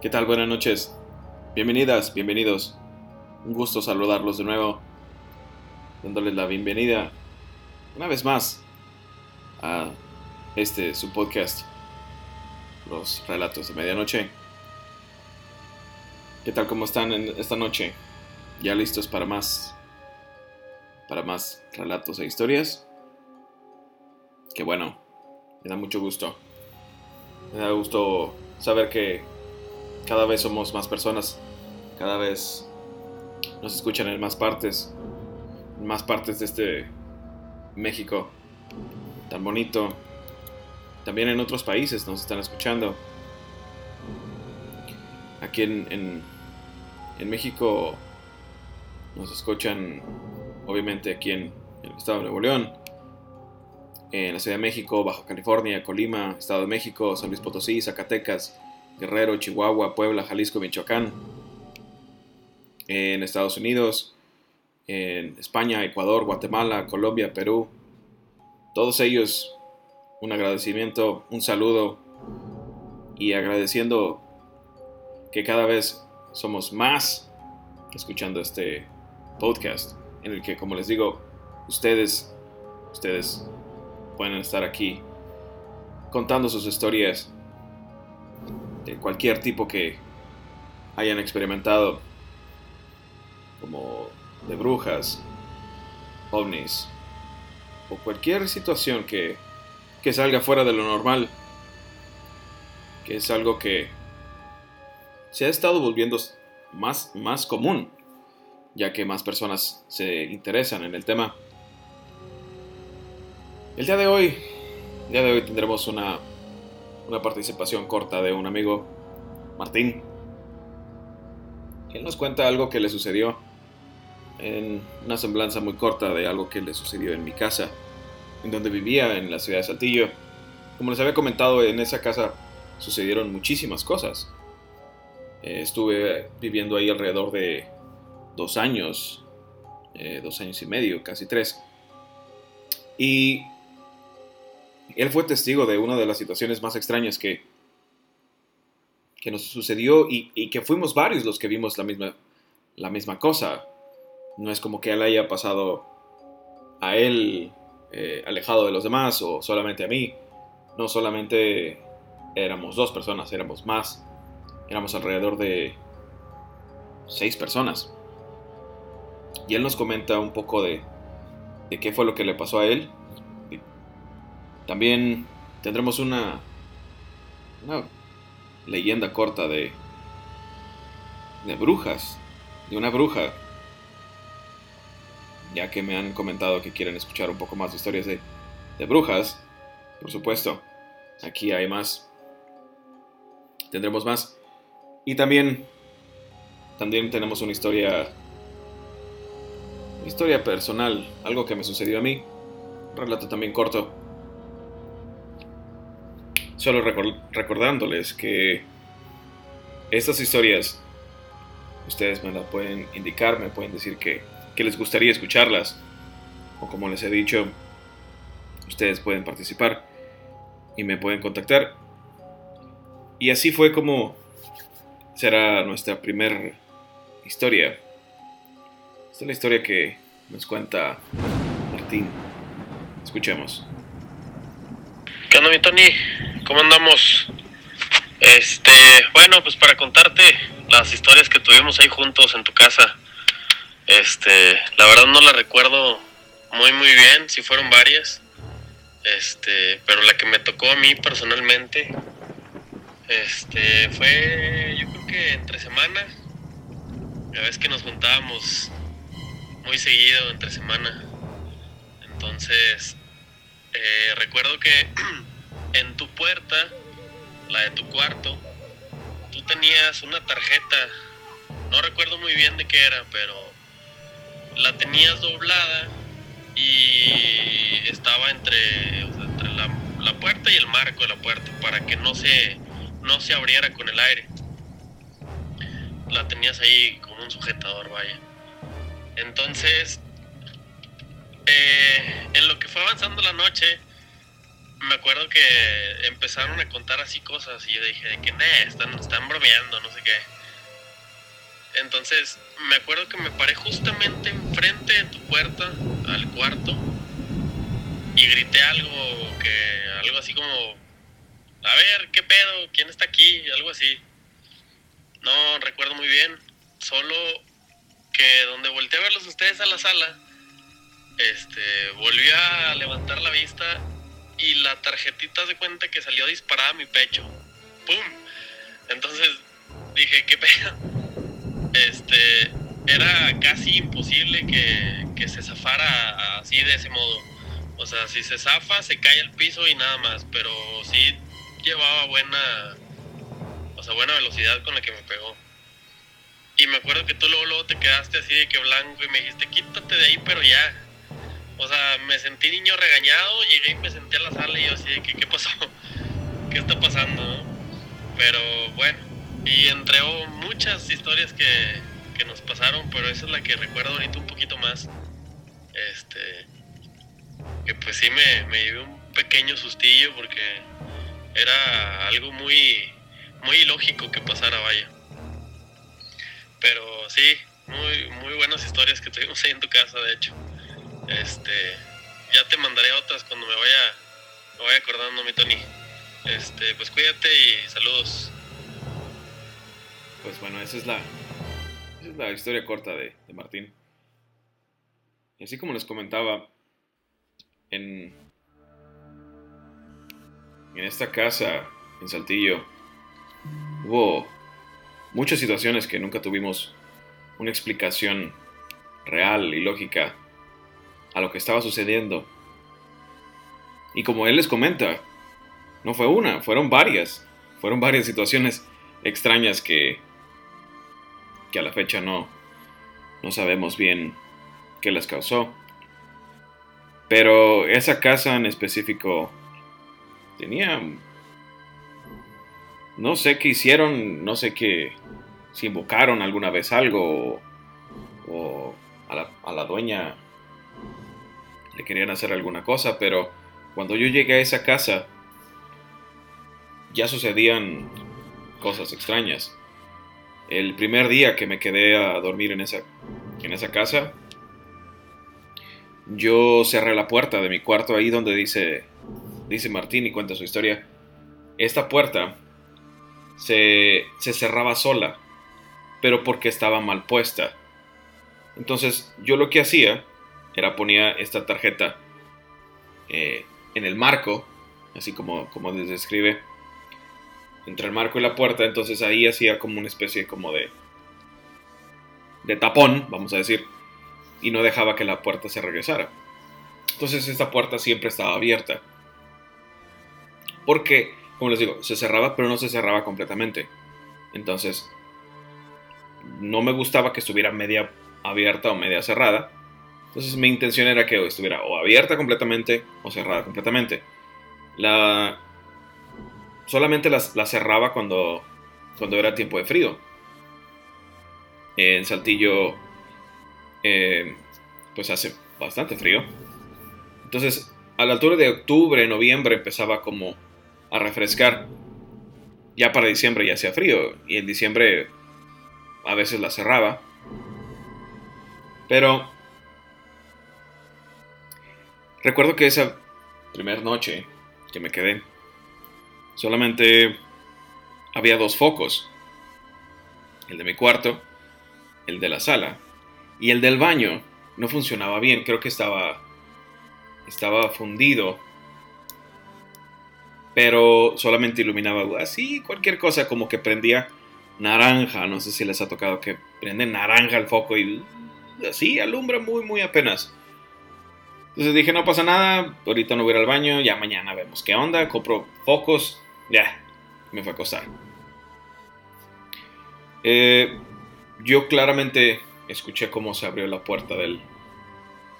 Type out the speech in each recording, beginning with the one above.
¿Qué tal? Buenas noches. Bienvenidas, bienvenidos. Un gusto saludarlos de nuevo, dándoles la bienvenida una vez más a este su podcast, Los Relatos de Medianoche. ¿Qué tal? ¿Cómo están en esta noche? ¿Ya listos para más? Para más relatos e historias? Que bueno, me da mucho gusto. Me da gusto saber que cada vez somos más personas, cada vez nos escuchan en más partes, en más partes de este México tan bonito. También en otros países nos están escuchando. Aquí en, en, México nos escuchan, obviamente, aquí en, en el estado de Nuevo León, en la Ciudad de México, Baja California, Colima, Estado de México, San Luis Potosí, Zacatecas, Guerrero, Chihuahua, Puebla, Jalisco, Michoacán, en Estados Unidos, en España, Ecuador, Guatemala, Colombia, Perú. Todos ellos un agradecimiento, un saludo y agradeciendo que cada vez somos más escuchando este podcast en el que, como les digo, ustedes, ustedes pueden estar aquí contando sus historias de cualquier tipo que hayan experimentado, como de brujas, ovnis, o cualquier situación que, que salga fuera de lo normal, que es algo que se ha estado volviendo más, más común, ya que más personas se interesan en el tema. El día de hoy, el día de hoy tendremos una una participación corta de un amigo, Martín. Él nos cuenta algo que le sucedió en una semblanza muy corta de algo que le sucedió en mi casa, en donde vivía en la ciudad de Saltillo. Como les había comentado, en esa casa sucedieron muchísimas cosas. Eh, estuve viviendo ahí alrededor de dos años, eh, dos años y medio, casi tres. Y él fue testigo de una de las situaciones más extrañas que, que nos sucedió y, que fuimos varios los que vimos la misma, la misma cosa. No es como que él haya pasado a él eh, alejado de los demás o solamente a mí. No solamente éramos dos personas, éramos más. Éramos alrededor de seis personas. Y él nos comenta un poco de, de qué fue lo que le pasó a él. También tendremos una, una leyenda corta de, de brujas, de una bruja, ya que me han comentado que quieren escuchar un poco más de historias de, de brujas, por supuesto, aquí hay más, tendremos más, y también, también tenemos una historia, historia personal, algo que me sucedió a mí, un relato también corto, Solo recordándoles que estas historias ustedes me las pueden indicar, me pueden decir que, les gustaría escucharlas. O como les he dicho, ustedes pueden participar y me pueden contactar. Y así fue como será nuestra primera historia. Esta es la historia que nos cuenta Martín. Escuchemos. ¿Qué onda, mi Tony? ¿Cómo andamos? Este, bueno, pues para contarte las historias que tuvimos ahí juntos en tu casa. Este, la verdad no la recuerdo muy muy bien, si fueron varias. Este, pero la que me tocó a mí personalmente este fue yo creo entre semana. La vez que nos juntábamos muy seguido entre semana. Entonces, eh, recuerdo que en tu puerta, la de tu cuarto, tú tenías una tarjeta, no recuerdo muy bien de qué era, pero la tenías doblada y estaba entre, la, puerta y el marco de la puerta para que no se, no se abriera con el aire. La tenías ahí como un sujetador, vaya. Entonces, eh, en lo que fue avanzando la noche, me acuerdo que empezaron a contar así cosas y yo dije de que, nah, están, están bromeando, no sé qué. Entonces, me acuerdo que me paré justamente enfrente de tu puerta, al cuarto, y grité algo que, algo así como, a ver, ¿qué pedo? ¿Quién está aquí? Algo así. No recuerdo muy bien, solo que donde volteé a verlos ustedes a la sala, este, volví a levantar la vista y la tarjetita de cuenta que salió disparada a mi pecho. ¡Pum! Entonces dije, ¿qué pedo? Este, era casi imposible que, que se zafara así de ese modo. O sea, si se zafa, se cae al piso y nada más. Pero sí llevaba buena, o sea, buena velocidad con la que me pegó. Y me acuerdo que tú luego, luego te quedaste así de que blanco y me dijiste, quítate de ahí, pero ya. O sea, me sentí niño regañado, llegué y me senté a la sala y yo así de que, ¿qué pasó? ¿Qué está pasando? Pero bueno, y entre muchas historias que, que nos pasaron, pero esa es la que recuerdo ahorita un poquito más. Este, que pues sí me, me llevé un pequeño sustillo porque era algo muy, muy ilógico que pasara, vaya. Pero sí, muy, muy buenas historias que tuvimos ahí en tu casa, de hecho. Este, ya te mandaré otras cuando me vaya, me vaya acordando, mi Tony. Este, pues cuídate y saludos. Pues bueno, esa es la, esa es la historia corta de, de Martín. Y así como les comentaba, en, en esta casa en Saltillo hubo muchas situaciones que nunca tuvimos una explicación real y lógica a lo que estaba sucediendo. Y como él les comenta, no fue una, fueron varias. Fueron varias situaciones extrañas que, que a la fecha no, no sabemos bien qué las causó. Pero esa casa en específico tenía... No sé qué hicieron, no sé qué... Si invocaron alguna vez algo o, a, la, a la dueña le querían hacer alguna cosa, pero cuando yo llegué a esa casa ya sucedían cosas extrañas. El primer día que me quedé a dormir en esa, en esa casa, yo cerré la puerta de mi cuarto ahí donde dice, dice Martín y cuenta su historia. Esta puerta se, se cerraba sola, pero porque estaba mal puesta. Entonces yo lo que hacía era ponía esta tarjeta eh, en el marco, así como, como les describe, entre el marco y la puerta, entonces ahí hacía como una especie como de, de tapón, vamos a decir, y no dejaba que la puerta se regresara. Entonces esta puerta siempre estaba abierta. Porque, como les digo, se cerraba, pero no se cerraba completamente. Entonces, no me gustaba que estuviera media abierta o media cerrada. Entonces mi intención era que estuviera o abierta completamente o cerrada completamente. La... Solamente la, cerraba cuando, cuando era tiempo de frío. En Saltillo eh, pues hace bastante frío. Entonces, a la altura de octubre, noviembre empezaba como a refrescar. Ya para diciembre ya hacía frío y en diciembre a veces la cerraba. Pero recuerdo que esa primera noche que me quedé, solamente había dos focos. El de mi cuarto, el de la sala y el del baño no funcionaba bien, creo que estaba estaba fundido. Pero solamente iluminaba así, cualquier cosa como que prendía naranja, no sé si les ha tocado que prende naranja el foco y así alumbra muy muy apenas. Entonces dije, no pasa nada, ahorita no voy al baño, ya mañana vemos qué onda, compro focos, ya, me fue a acostar. Eh, yo claramente escuché cómo se abrió la puerta del,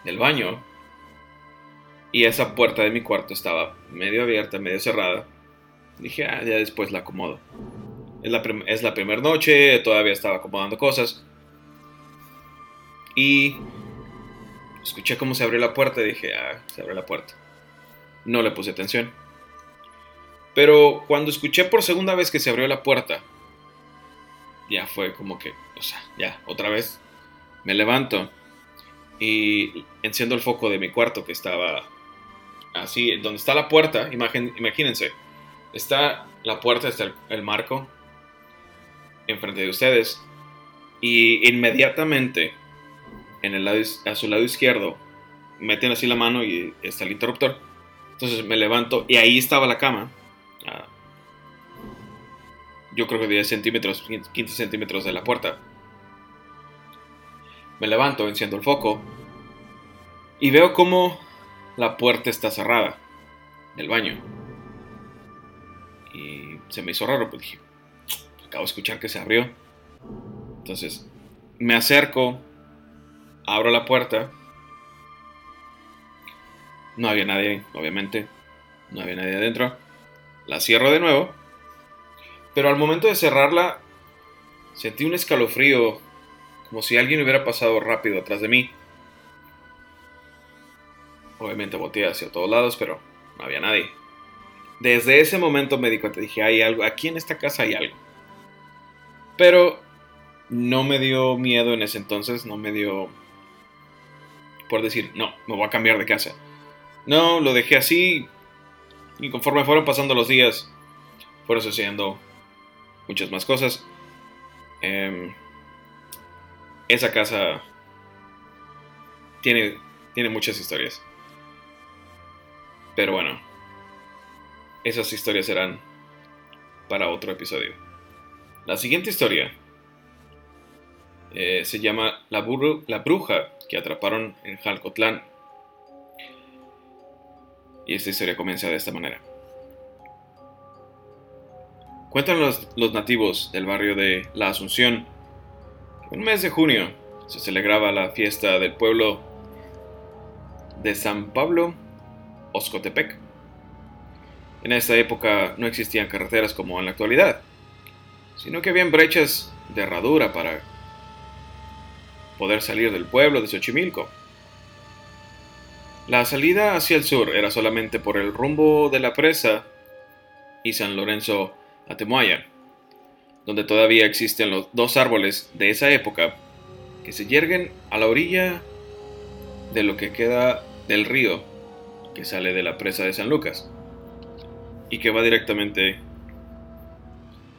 del baño. Y esa puerta de mi cuarto estaba medio abierta, medio cerrada. Dije, ah, ya después la acomodo. Es la, es la primera noche, todavía estaba acomodando cosas. Y escuché cómo se abrió la puerta y dije, ah, se abrió la puerta. No le puse atención. Pero cuando escuché por segunda vez que se abrió la puerta, ya fue como que, o sea, ya, otra vez me levanto y enciendo el foco de mi cuarto que estaba así, donde está la puerta, imagínense, está la puerta, está el, marco enfrente de ustedes y inmediatamente en el lado, a su lado izquierdo meten así la mano y está el interruptor. Entonces me levanto y ahí estaba la cama. yo creo que 10 centímetros, 15 centímetros de la puerta. Me levanto, enciendo el foco y veo como la puerta está cerrada del baño. Y se me hizo raro, pues dije, acabo de escuchar que se abrió. Entonces me acerco, abro la puerta. No había nadie, obviamente. No había nadie adentro. La cierro de nuevo. Pero al momento de cerrarla, sentí un escalofrío, como si alguien hubiera pasado rápido atrás de mí. Obviamente volteé hacia todos lados, pero no había nadie. Desde ese momento me di cuenta, dije, hay algo, aquí en esta casa hay algo. Pero no me dio miedo en ese entonces, no me dio por decir, no, me voy a cambiar de casa. No, lo dejé así y conforme fueron pasando los días, fueron sucediendo muchas más cosas. Em, esa casa tiene, tiene muchas historias. Pero bueno, esas historias serán para otro episodio. La siguiente historia eh, se llama la, bruja que atraparon en Jalcotlán. Y esta historia comienza de esta manera. Cuentan los, los, nativos del barrio de La Asunción un mes de junio se celebraba la fiesta del pueblo de San Pablo Oscotepec. En esta época no existían carreteras como en la actualidad, sino que habían brechas de herradura para poder salir del pueblo de Xochimilco. La salida hacia el sur era solamente por el rumbo de la presa y San Lorenzo Atemoaya, donde todavía existen los dos árboles de esa época que se yerguen a la orilla de lo que queda del río que sale de la presa de San Lucas y que va directamente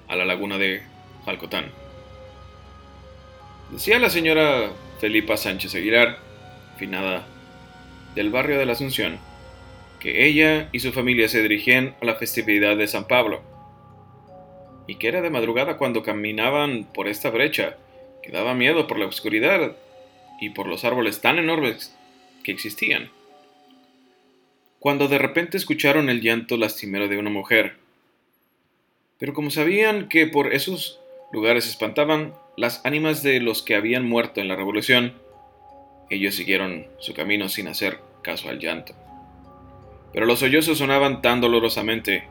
a la laguna de Jalcotán. Decía la señora Felipa Sánchez Aguilar, finada del barrio de la Asunción, que ella y su familia se dirigían a la festividad de San Pablo, y que era de madrugada cuando caminaban por esta brecha, que daba miedo por la oscuridad y por los árboles tan enormes que existían cuando de repente escucharon el llanto lastimero de una mujer. Pero como sabían que por esos lugares espantaban las ánimas de los que habían muerto en la revolución, ellos siguieron su camino sin hacer caso al llanto. Pero los sollozos sonaban tan dolorosamente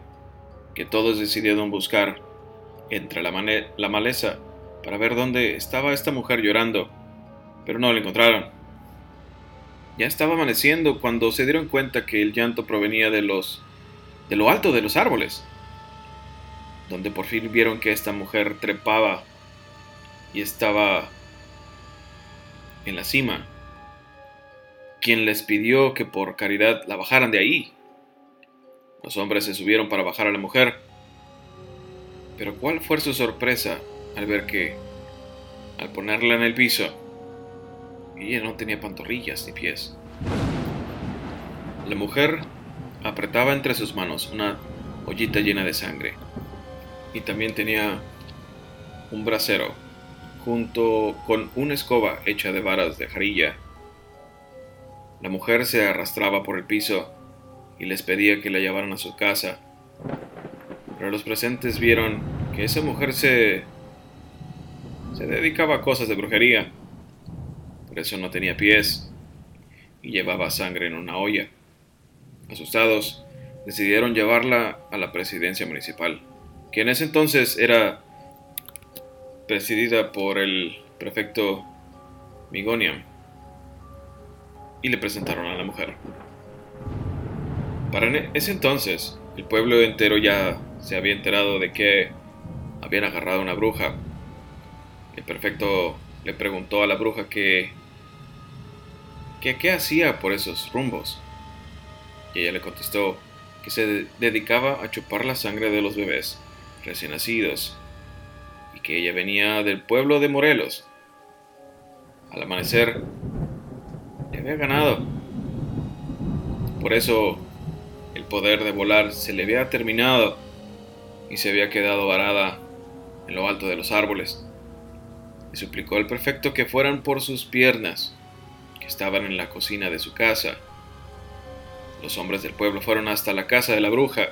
que todos decidieron buscar entre la, maleza para ver dónde estaba esta mujer llorando, pero no la encontraron. Ya estaba amaneciendo cuando se dieron cuenta que el llanto provenía de los de lo alto de los árboles, donde por fin vieron que esta mujer trepaba y estaba en la cima, quien les pidió que por caridad la bajaran de ahí. Los hombres se subieron para bajar a la mujer, pero cuál fue su sorpresa al ver que, al ponerla en el piso, no tenía pantorrillas ni pies. La mujer apretaba entre sus manos una ollita llena de sangre y también tenía un brasero junto con una escoba hecha de varas de jarilla. La mujer se arrastraba por el piso y les pedía que la llevaran a su casa, pero los presentes vieron que esa mujer se, se dedicaba a cosas de brujería por eso no tenía pies y llevaba sangre en una olla. Asustados, decidieron llevarla a la presidencia municipal, que en ese entonces era presidida por el prefecto Migoniam, y le presentaron a la mujer. Para ese entonces, el pueblo entero ya se había enterado de que habían agarrado a una bruja. El prefecto le preguntó a la bruja que, que qué hacía por esos rumbos. Y ella le contestó que se dedicaba a chupar la sangre de los bebés recién nacidos y que ella venía del pueblo de Morelos. Al amanecer, le había ganado. Por eso el poder de volar se le había terminado y se había quedado varada en lo alto de los árboles. Le suplicó al prefecto que fueran por sus piernas, estaban en la cocina de su casa. Los hombres del pueblo fueron hasta la casa de la bruja,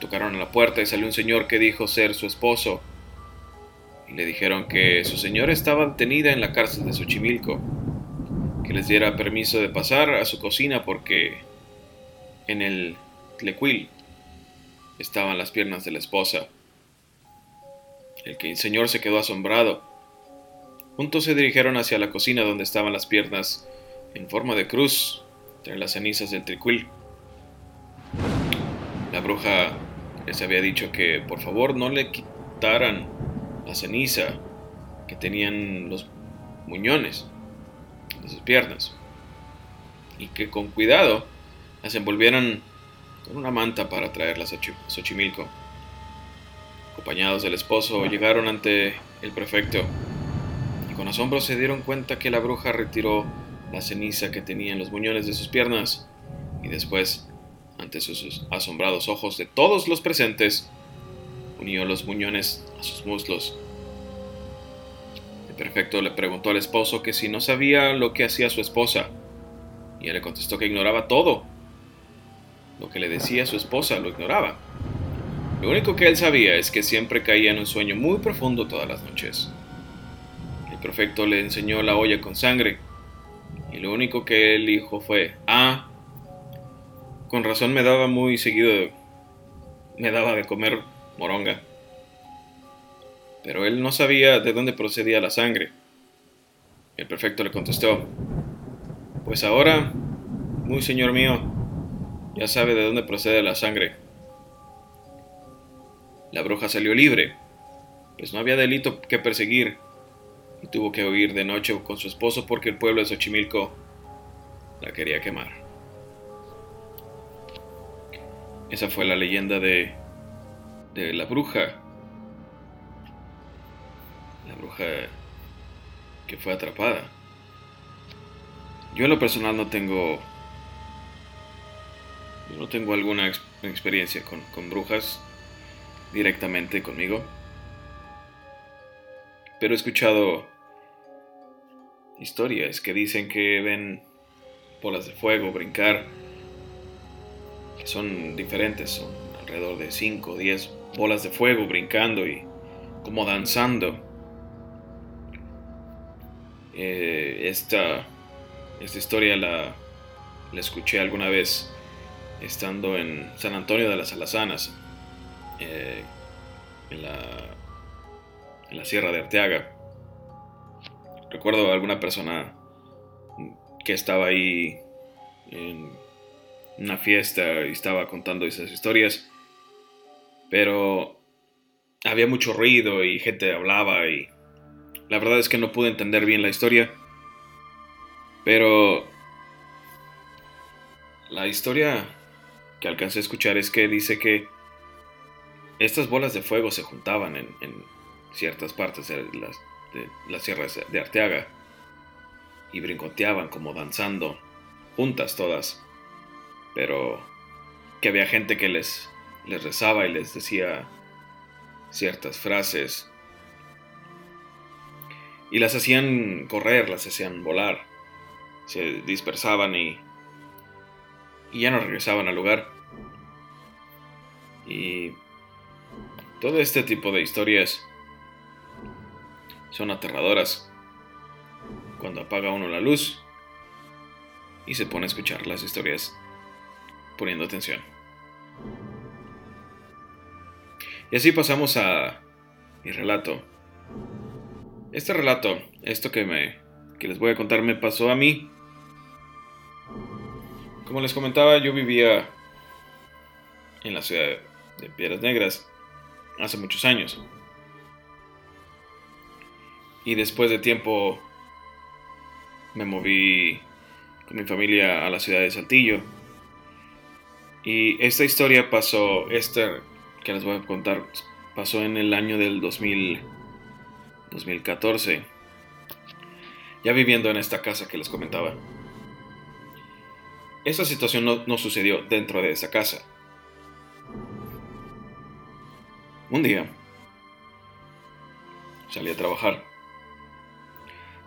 tocaron a la puerta y salió un señor que dijo ser su esposo. Y le dijeron que su señora estaba detenida en la cárcel de Xochimilco, que les diera permiso de pasar a su cocina porque en el tlecuil estaban las piernas de la esposa. El señor se quedó asombrado. Juntos se dirigieron hacia la cocina donde estaban las piernas en forma de cruz entre las cenizas del triquil. La bruja les había dicho que por favor no le quitaran la ceniza que tenían los muñones de sus piernas y que con cuidado las envolvieran con una manta para traerlas a Xochimilco. Acompañados del esposo, llegaron ante el prefecto con asombro se dieron cuenta que la bruja retiró la ceniza que tenía en los muñones de sus piernas y después, ante sus asombrados ojos de todos los presentes, unió los muñones a sus muslos. El prefecto le preguntó al esposo que si no sabía lo que hacía su esposa, y él le contestó que ignoraba todo lo que le decía su esposa lo ignoraba. Lo único que él sabía es que siempre caía en un sueño muy profundo todas las noches. Prefecto le enseñó la olla con sangre y lo único que él dijo fue, ah, con razón me daba muy seguido, me daba de comer moronga. Pero él no sabía de dónde procedía la sangre. El prefecto le contestó, pues ahora, muy señor mío, ya sabe de dónde procede la sangre. La bruja salió libre, pues no había delito que perseguir, y tuvo que huir de noche con su esposo porque el pueblo de Xochimilco la quería quemar. Esa fue la leyenda de, de la bruja. La bruja que fue atrapada. Yo en lo personal no tengo no tengo alguna experiencia con, brujas directamente conmigo. Pero he escuchado historias que dicen que ven bolas de fuego brincar, que son diferentes, son alrededor de 5 o 10 bolas de fuego brincando y como danzando. Eh, esta, esta historia la, la escuché alguna vez estando en San Antonio de las Alazanas, eh, en, la, en la Sierra de Arteaga. Recuerdo a alguna persona que estaba ahí en una fiesta y estaba contando esas historias, pero había mucho ruido y gente hablaba y la verdad es que no pude entender bien la historia, pero la historia que alcancé a escuchar es que dice que estas bolas de fuego se juntaban en, ciertas partes de las, de las sierras de Arteaga y brincoteaban como danzando, juntas todas, pero que había gente que les, les rezaba y les decía ciertas frases. Y las hacían correr, las hacían volar, se dispersaban y y ya no regresaban al lugar. Y todo este tipo de historias son aterradoras cuando apaga uno la luz y se pone a escuchar las historias poniendo atención. Y así pasamos a mi relato Este relato, esto que, me, que les voy a contar, me pasó a mí. Como les comentaba, yo vivía en la ciudad de Piedras Negras hace muchos años. Y después de tiempo me moví con mi familia a la ciudad de Saltillo. Y esta historia pasó, esta que les voy a contar, pasó en el año del 2000, 2014. Ya viviendo en esta casa que les comentaba. Esta situación no sucedió dentro de esa casa. Un día salí a trabajar.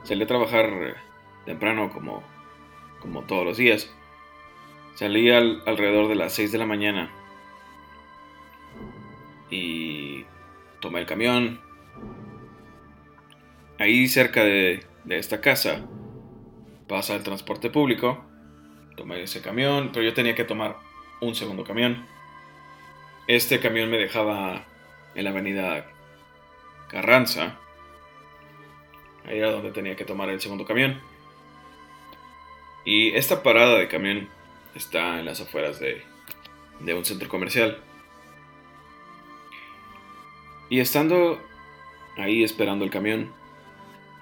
Salí a trabajar temprano como, como todos los días. Salí alrededor de las 6 de la mañana y tomé el camión. Ahí cerca de, de esta casa pasa el transporte público. Tomé ese camión, pero yo tenía que tomar un segundo camión. Este camión me dejaba en la avenida Carranza. Ahí era donde tenía que tomar el segundo camión. Y esta parada de camión está en las afueras de, de un centro comercial. Y estando ahí esperando el camión,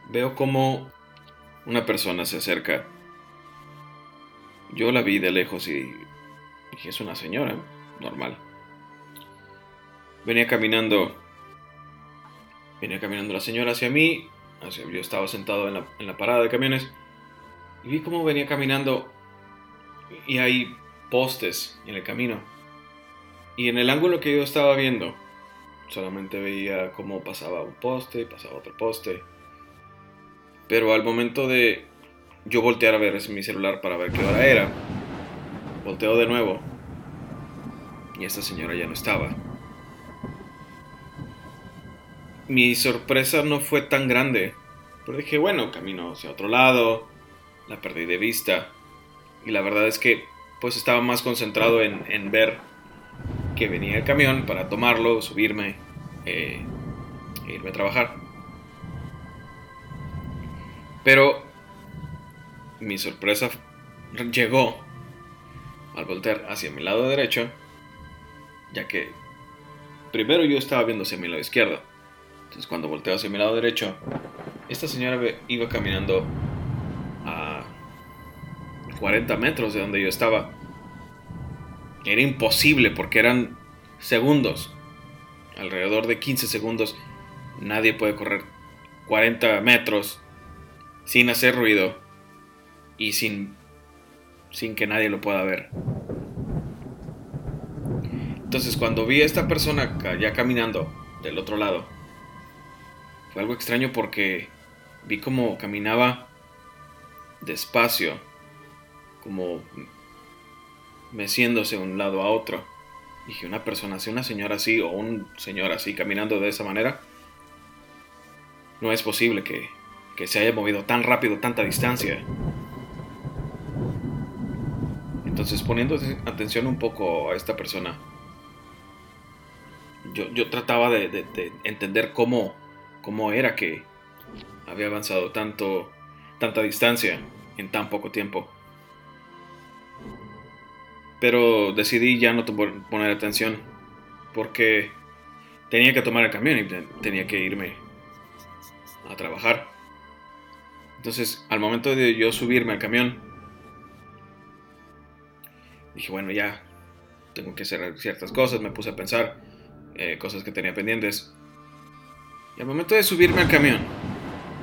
veo como una persona se acerca. Yo la vi de lejos y dije, es una señora, normal. Venía caminando, venía caminando la señora hacia mí, yo estaba sentado en la, en la parada de camiones y vi cómo venía caminando y hay postes en el camino. Y en el ángulo que yo estaba viendo, solamente veía cómo pasaba un poste, pasaba otro poste. Pero al momento de yo voltear a ver mi celular para ver qué hora era, volteo de nuevo y esta señora ya no estaba. Mi sorpresa no fue tan grande, pero dije, bueno, camino hacia otro lado, la perdí de vista. Y la verdad es que pues estaba más concentrado en, ver que venía el camión para tomarlo, subirme eh, e irme a trabajar. Pero mi sorpresa llegó al voltear hacia mi lado derecho, ya que primero yo estaba viendo hacia mi lado izquierdo. Entonces cuando volteo hacia mi lado derecho, esta señora iba caminando 40 metros de donde yo estaba. Era imposible porque eran segundos. Alrededor de 15 segundos. Nadie puede correr 40 metros sin hacer ruido y sin, sin que nadie lo pueda ver. Entonces cuando vi a esta persona ya caminando del otro lado, fue algo extraño porque vi como caminaba despacio como meciéndose de un lado a otro. Dije, una persona así, una señora así o un señor así caminando de esa manera, no es posible que, que se haya movido tan rápido, tanta distancia. Entonces, poniendo atención un poco a esta persona, yo, yo trataba de, de, entender cómo, cómo era que había avanzado tanto, tanta distancia en tan poco tiempo. Pero decidí ya no poner atención porque tenía que tomar el camión y tenía que irme a trabajar. Entonces, al momento de yo subirme al camión, dije, bueno, ya tengo que hacer ciertas cosas. Me puse a pensar eh, cosas que tenía pendientes. Y al momento de subirme al camión,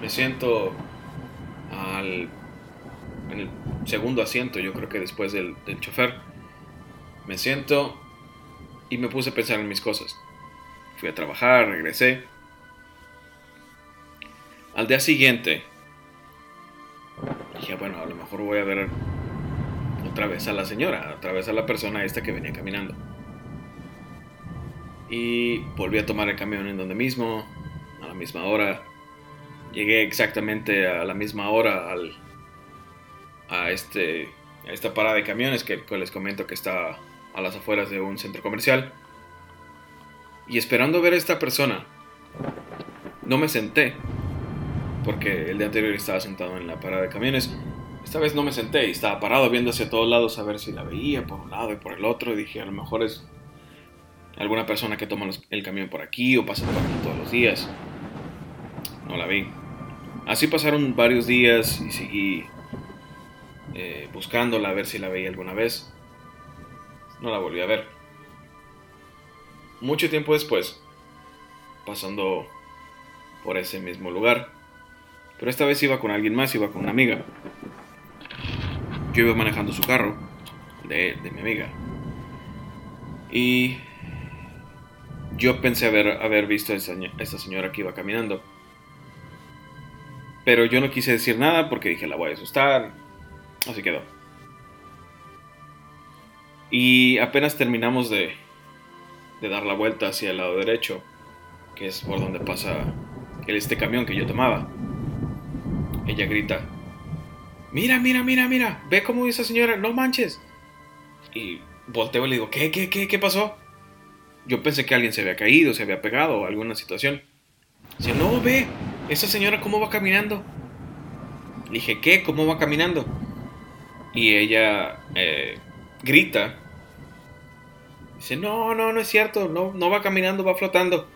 me siento al, en el segundo asiento, yo creo que después del, del chofer. Me siento y me puse a pensar en mis cosas. Fui a trabajar, regresé. Al día siguiente, dije, bueno, a lo mejor voy a ver otra vez a la señora, otra vez a la persona esta que venía caminando. Y volví a tomar el camión en donde mismo, a la misma hora. Llegué exactamente a la misma hora al, a, este, a esta parada de camiones que, que les comento que está a las afueras de un centro comercial. Y esperando ver a esta persona, no me senté, porque el día anterior estaba sentado en la parada de camiones. Esta vez no me senté y estaba parado viendo hacia todos lados a ver si la veía por un lado y por el otro. Y dije, a lo mejor es alguna persona que toma el camión por aquí o pasa por aquí todos los días. No la vi. Así pasaron varios días y seguí eh, buscándola a ver si la veía alguna vez. No la volví a ver. Mucho tiempo después, pasando por ese mismo lugar, pero esta vez iba con alguien más, iba con una amiga. Yo iba manejando su carro, de, de mi amiga. Y yo pensé haber, haber visto a esta señora que iba caminando. Pero yo no quise decir nada porque dije, la voy a asustar. Así quedó. Y apenas terminamos de, dar la vuelta hacia el lado derecho, que es por donde pasa el, este camión que yo tomaba. Ella grita, mira, mira, mira, mira, ve cómo esa señora, no manches. Y volteo y le digo, ¿qué, qué, qué, qué pasó? Yo pensé que alguien se había caído, se había pegado alguna situación. Dice, no, ve, esa señora cómo va caminando. Dije, ¿qué? ¿Cómo va caminando? Y ella eh, grita. Dice, no, no, no es cierto, no, no va caminando, va flotando.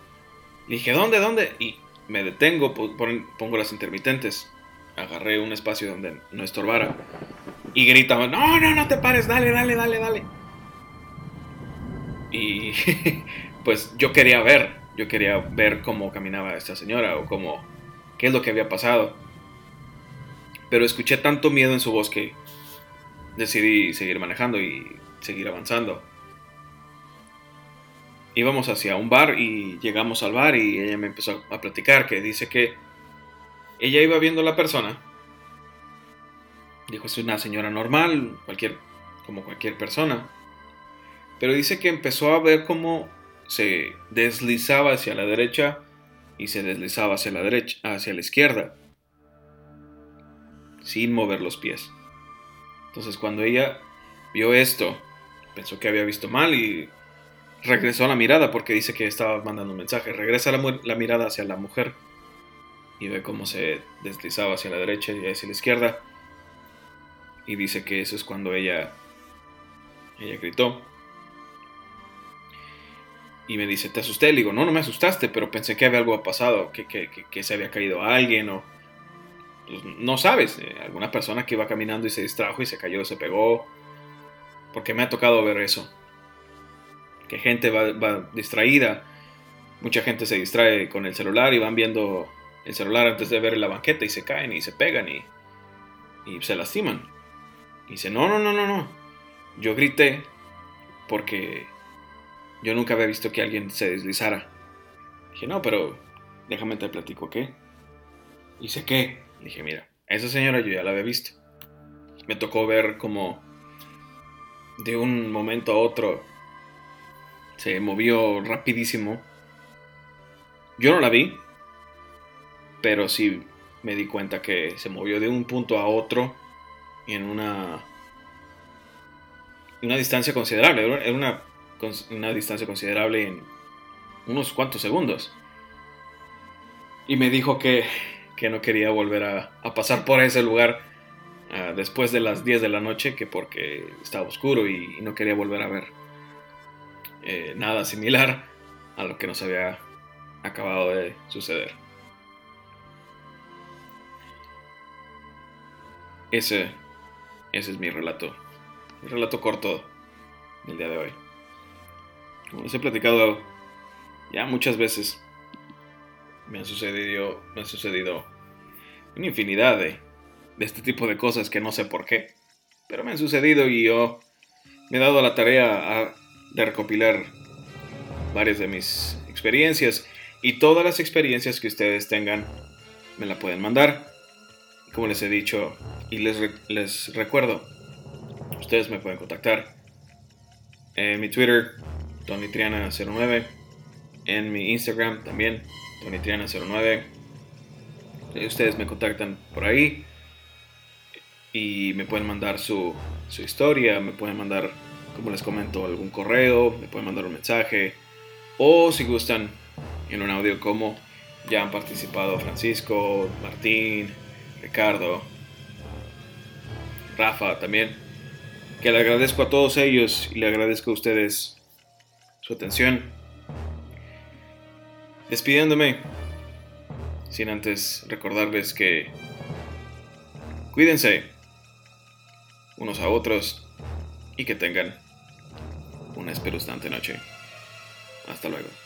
Dije, ¿dónde, dónde? Y me detengo, pongo las intermitentes. Agarré un espacio donde no estorbara. Y grita, no, no, no te pares, dale, dale, dale, dale. Y pues yo quería ver, yo quería ver cómo caminaba esta señora o cómo, qué es lo que había pasado. Pero escuché tanto miedo en su voz que decidí seguir manejando y seguir avanzando. Íbamos hacia un bar y llegamos al bar y ella me empezó a platicar que dice que ella iba viendo a la persona. Dijo, es una señora normal, cualquier, como cualquier persona. Pero dice que empezó a ver cómo se deslizaba hacia la derecha y se deslizaba hacia la derecha, hacia la izquierda, sin mover los pies. Entonces cuando ella vio esto, pensó que había visto mal y regresó la mirada porque dice que estaba mandando un mensaje. Regresa la, la mirada hacia la mujer y ve cómo se deslizaba hacia la derecha y hacia la izquierda. Y dice que eso es cuando ella, ella gritó. Y me dice, ¿te asusté? Le digo, no, no me asustaste, pero pensé que había algo pasado, que, que, se había caído alguien o... Pues, no sabes, eh, alguna persona que iba caminando y se distrajo y se cayó, se pegó. Porque me ha tocado ver eso. Que gente va, va distraída. Mucha gente se distrae con el celular y van viendo el celular antes de ver la banqueta y se caen y se pegan y, y se lastiman. Y dice, no, no, no, no, no. Yo grité porque yo nunca había visto que alguien se deslizara. Dije, no, pero déjame te platico qué. Dice, ¿qué? Dije, mira, esa señora yo ya la había visto. Me tocó ver como de un momento a otro se movió rapidísimo. Yo no la vi, pero sí me di cuenta que se movió de un punto a otro en una una distancia considerable. Era una una distancia considerable en unos cuantos segundos. Y me dijo que, que no quería volver a, pasar por ese lugar uh, después de las 10 de la noche, que porque estaba oscuro y, no quería volver a ver eh, nada similar a lo que nos había acabado de suceder. Ese, ese es mi relato, mi relato corto del día de hoy. Como les he platicado ya muchas veces, me ha sucedido, me ha sucedido una infinidad de, de este tipo de cosas que no sé por qué, pero me han sucedido y yo me he dado la tarea de recopilar varias de mis experiencias y todas las experiencias que ustedes tengan me la pueden mandar. Como les he dicho y les, les recuerdo, ustedes me pueden contactar en mi Twitter TonyTriana09. En mi Instagram también, TonyTriana09. Ustedes me contactan por ahí y me pueden mandar su, su historia, me pueden mandar, como les comento, algún correo, me pueden mandar un mensaje o si gustan en un audio como Ya han participado Francisco, Martín, Ricardo, Rafa también. Que le agradezco a todos ellos y le agradezco a ustedes su atención. Despidiéndome, sin antes recordarles que cuídense unos a otros y que tengan una espeluznante noche. Hasta luego.